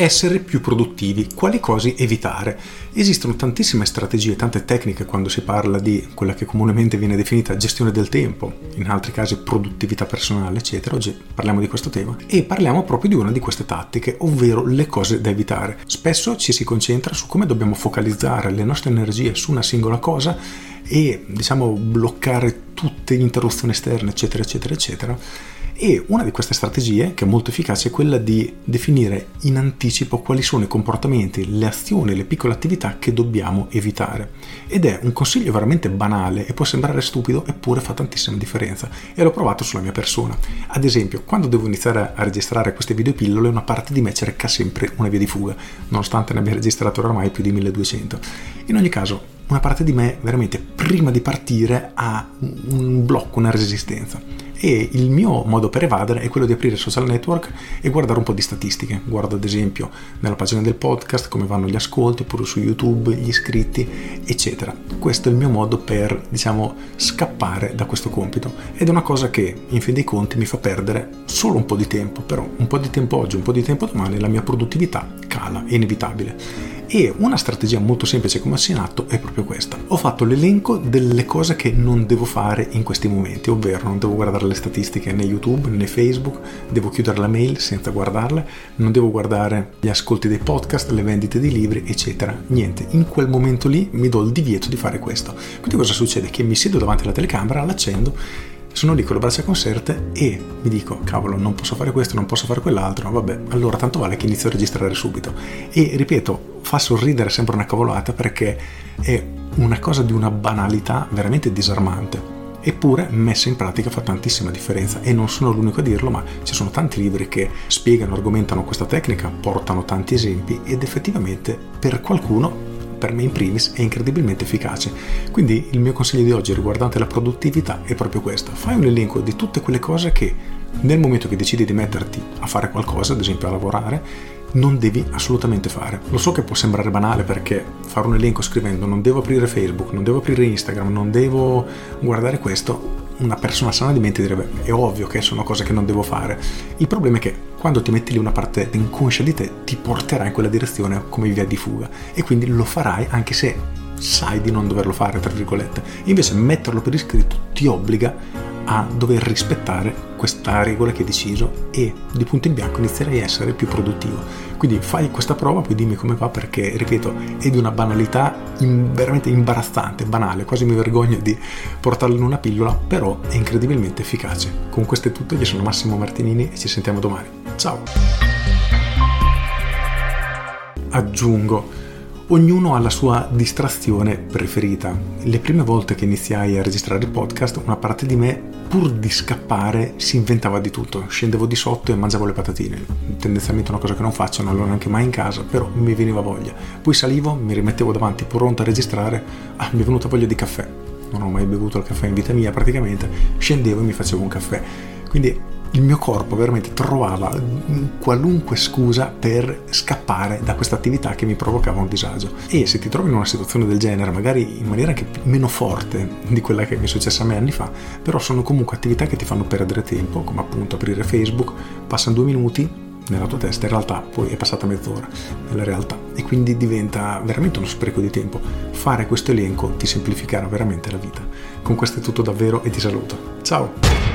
Essere più produttivi, quali cose evitare? Esistono tantissime strategie, tante tecniche quando si parla di quella che comunemente viene definita gestione del tempo, in altri casi produttività personale, eccetera. Oggi parliamo di questo tema e parliamo proprio di una di queste tattiche, ovvero le cose da evitare. Spesso ci si concentra su come dobbiamo focalizzare le nostre energie su una singola cosa e diciamo bloccare tutte le interruzioni esterne, eccetera, eccetera, eccetera e una di queste strategie, che è molto efficace, è quella di definire in anticipo quali sono i comportamenti, le azioni, le piccole attività che dobbiamo evitare. Ed è un consiglio veramente banale e può sembrare stupido, eppure fa tantissima differenza. E l'ho provato sulla mia persona. Ad esempio, quando devo iniziare a registrare queste videopillole, una parte di me cerca sempre una via di fuga, nonostante ne abbia registrato oramai più di 1200. In ogni caso, una parte di me veramente prima di partire ha un blocco, una resistenza e il mio modo per evadere è quello di aprire social network e guardare un po' di statistiche. Guardo ad esempio nella pagina del podcast come vanno gli ascolti, oppure su YouTube, gli iscritti, eccetera. Questo è il mio modo per, diciamo, scappare da questo compito ed è una cosa che in fin dei conti mi fa perdere solo un po' di tempo, però un po' di tempo oggi, un po' di tempo domani la mia produttività cala, è inevitabile. E una strategia molto semplice come ho in atto è proprio questa. Ho fatto l'elenco delle cose che non devo fare in questi momenti, ovvero non devo guardare le statistiche né YouTube né Facebook, devo chiudere la mail senza guardarle, non devo guardare gli ascolti dei podcast, le vendite di libri, eccetera. Niente, in quel momento lì mi do il divieto di fare questo. Quindi cosa succede? Che mi siedo davanti alla telecamera, l'accendo sono lì con le braccia conserte e mi dico, cavolo, non posso fare questo, non posso fare quell'altro, vabbè, allora tanto vale che inizio a registrare subito. E ripeto, fa sorridere sempre una cavolata perché è una cosa di una banalità veramente disarmante. Eppure messa in pratica fa tantissima differenza e non sono l'unico a dirlo, ma ci sono tanti libri che spiegano, argomentano questa tecnica, portano tanti esempi ed effettivamente per qualcuno per me in primis è incredibilmente efficace. Quindi il mio consiglio di oggi riguardante la produttività è proprio questo. Fai un elenco di tutte quelle cose che nel momento che decidi di metterti a fare qualcosa, ad esempio a lavorare, non devi assolutamente fare. Lo so che può sembrare banale perché fare un elenco scrivendo non devo aprire Facebook, non devo aprire Instagram, non devo guardare questo, una persona sana di mente direbbe è ovvio che sono cose che non devo fare. Il problema è che quando ti metti lì una parte inconscia di te ti porterà in quella direzione come via di fuga e quindi lo farai anche se sai di non doverlo fare, tra virgolette. Invece metterlo per iscritto ti obbliga a dover rispettare questa regola che hai deciso e di punto in bianco inizierai a essere più produttivo. Quindi fai questa prova, poi dimmi come va perché, ripeto, è di una banalità in, veramente imbarazzante, banale, quasi mi vergogno di portarlo in una pillola, però è incredibilmente efficace. Con questo è tutto, io sono Massimo Martinini e ci sentiamo domani. Ciao! Aggiungo Ognuno ha la sua distrazione preferita. Le prime volte che iniziai a registrare il podcast, una parte di me, pur di scappare, si inventava di tutto. Scendevo di sotto e mangiavo le patatine. Tendenzialmente una cosa che non faccio, non l'ho neanche mai in casa, però mi veniva voglia. Poi salivo, mi rimettevo davanti pronto a registrare, ah, mi è venuta voglia di caffè. Non ho mai bevuto il caffè in vita mia praticamente. Scendevo e mi facevo un caffè. Quindi il mio corpo veramente trovava qualunque scusa per scappare da questa attività che mi provocava un disagio. E se ti trovi in una situazione del genere, magari in maniera anche meno forte di quella che mi è successa a me anni fa, però sono comunque attività che ti fanno perdere tempo, come appunto aprire Facebook, passano due minuti nella tua testa, in realtà poi è passata mezz'ora nella realtà e quindi diventa veramente uno spreco di tempo. Fare questo elenco ti semplificherà veramente la vita. Con questo è tutto davvero e ti saluto. Ciao!